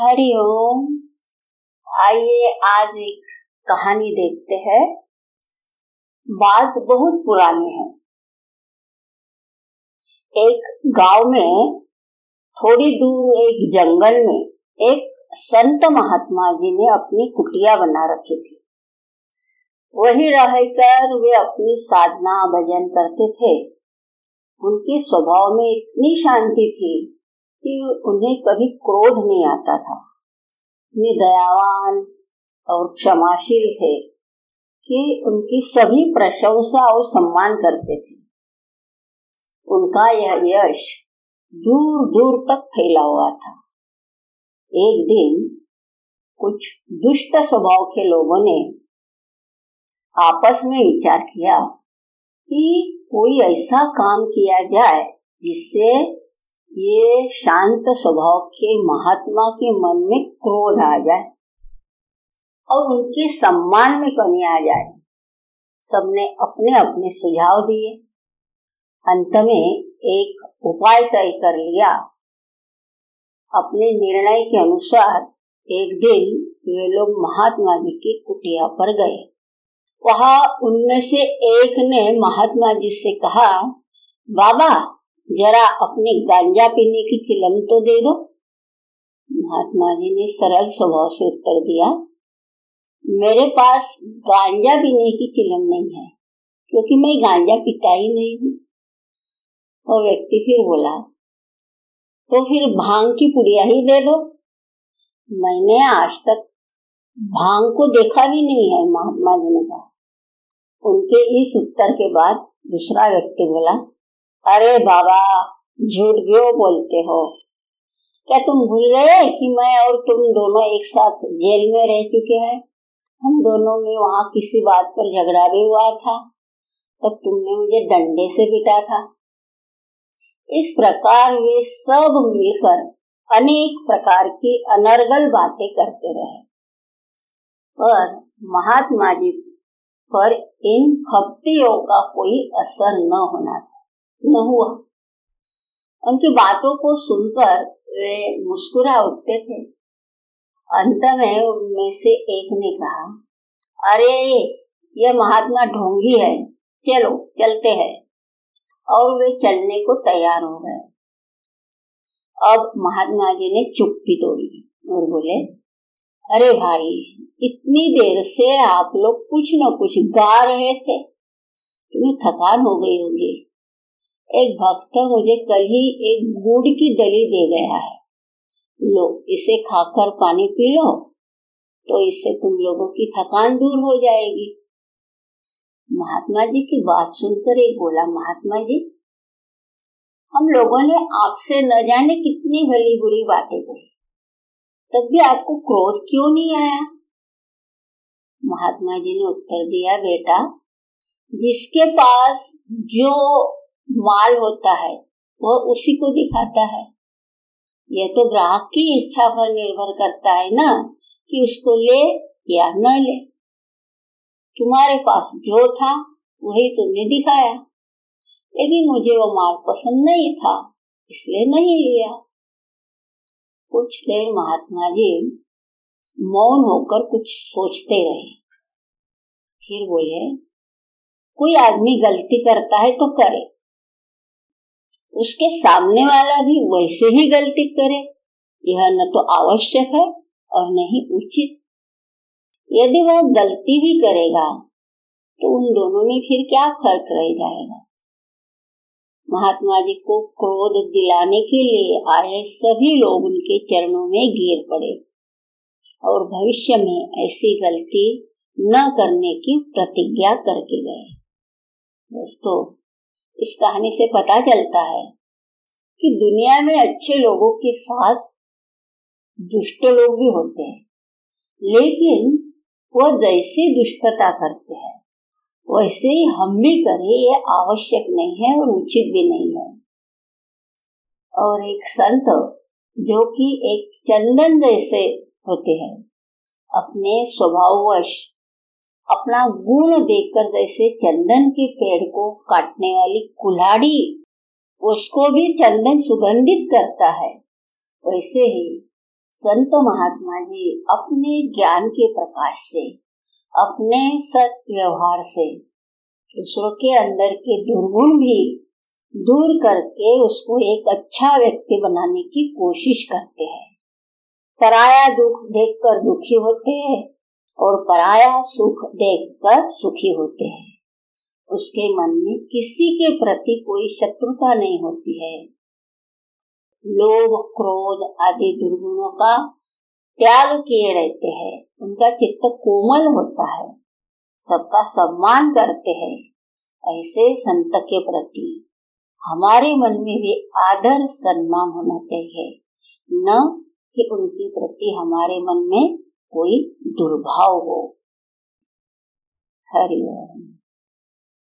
हरिओम आइए आज एक कहानी देखते हैं। बात बहुत पुरानी है। एक गाँव में, थोड़ी दूर एक जंगल में, एक संत महात्मा जी ने अपनी कुटिया बना रखी थी। वही रहकर वे अपनी साधना भजन करते थे। उनके स्वभाव में इतनी शांति थी कि उन्हें कभी क्रोध नहीं आता था। इतने दयावान और क्षमाशील थे कि उनकी सभी प्रशंसा और सम्मान करते थे। उनका यह यश दूर दूर तक फैला हुआ था। एक दिन कुछ दुष्ट स्वभाव के लोगों ने आपस में विचार किया कि कोई ऐसा काम किया जाए जिससे ये शांत स्वभाव के महात्मा के मन में क्रोध आ जाए और उनके सम्मान में कमी आ जाए। सबने अपने अपने सुझाव दिए। अंत में एक उपाय तय कर लिया। अपने निर्णय के अनुसार एक दिन वे लोग महात्मा जी की कुटिया पर गए। वहाँ उनमें से एक ने महात्मा जी से कहा, बाबा जरा अपनी गांजा पीने की चिलम तो दे दो। महात्मा जी ने सरल स्वभाव से उत्तर दिया, मेरे पास गांजा पीने की चिलम नहीं है, क्योंकि मैं गांजा पीता ही नहीं हूँ। वो व्यक्ति फिर बोला तो फिर भाँग की पुड़िया ही दे दो। मैंने आज तक भाँग को देखा भी नहीं है, महात्मा जी ने कहा। उनके इस उत्तर के बाद दूसरा व्यक्ति बोला अरे बाबा, झूठ क्यों बोलते हो? क्या तुम भूल गए कि मैं और तुम दोनों एक साथ जेल में रह चुके हैं? हम दोनों में वहाँ किसी बात पर झगड़ा भी हुआ था, तब तुमने मुझे डंडे से पिटा था। इस प्रकार वे सब मिलकर अनेक प्रकार की अनर्गल बातें करते रहे। पर महात्मा जी पर इन भक्तियों का कोई असर न होना था। न हुआ। उनकी बातों को सुनकर वे मुस्कुरा उठते थे। अंत में उनमें से एक ने कहा, अरे, ये महात्मा ढोंगी है। चलो, चलते हैं। और वे चलने को तैयार हो गए। अब महात्मा जी ने चुप्पी तोड़ी और बोले, अरे भाई, इतनी देर से आप लोग कुछ न कुछ गा रहे थे। तुम्हें थकान हो गई होगी। एक भक्त मुझे कल ही एक गुड़ की डली दे गया है। लो, इसे खाकर पानी पी लो तो इससे तुम लोगों की थकान दूर हो जाएगी। महात्मा जी की बात सुनकर एक बोला, महात्मा जी, हम लोगों ने आपसे न जाने कितनी भली बुरी बातें कही। तब भी आपको क्रोध क्यों नहीं आया? महात्मा जी ने उत्तर दिया, बेटा, जिसके पास जो माल होता है वह उसी को दिखाता है। यह तो ग्राहक की इच्छा पर निर्भर करता है ना, कि उसको ले या न ले। तुम्हारे पास जो था, वही तुमने दिखाया। लेकिन मुझे वो माल पसंद नहीं था, इसलिए नहीं लिया। कुछ देर महात्मा जी मौन होकर कुछ सोचते रहे। फिर बोले, कोई आदमी गलती करता है तो करे। उसके सामने वाला भी वैसे ही गलती करे। यह न तो आवश्यक है और न ही उचित। यदि वह गलती भी करेगा तो उन दोनों में फिर क्या फ़र्क रह जाएगा? महात्मा जी को क्रोध दिलाने के लिए आए सभी लोग उनके चरणों में गिर पड़े और भविष्य में ऐसी गलती न करने की प्रतिज्ञा करके गए। दोस्तों इस कहानी से पता चलता है कि दुनिया में अच्छे लोगों के साथ दुष्ट लोग भी होते हैं, लेकिन वह जैसे दुष्टता करते हैं, वैसे ही हम भी करें, ये आवश्यक नहीं है और उचित भी नहीं है। और एक संत जो कि एक चंदन जैसे होते हैं, अपने स्वभाववश अपना गुण देखकर जैसे चंदन के पेड़ को काटने वाली कुल्हाड़ी, उसको भी चंदन सुगंधित करता है। वैसे ही संत महात्मा जी अपने ज्ञान के प्रकाश से, अपने सत व्यवहार से दूसरों के अंदर के दुर्गुण भी दूर करके उसको एक अच्छा व्यक्ति बनाने की कोशिश करते हैं। पराया दुख देखकर दुखी होते हैं। और पराया सुख देखकर सुखी होते हैं। उसके मन में किसी के प्रति कोई शत्रुता नहीं होती है। लोभ, क्रोध आदि दुर्गुणों का त्याग किए रहते हैं। उनका चित्त कोमल होता है। सबका सम्मान करते हैं। ऐसे संत के प्रति हमारे मन में भी आदर सम्मान होना चाहिए। न कि उनके प्रति हमारे मन में कोई दुर्भाव हो। हरिओम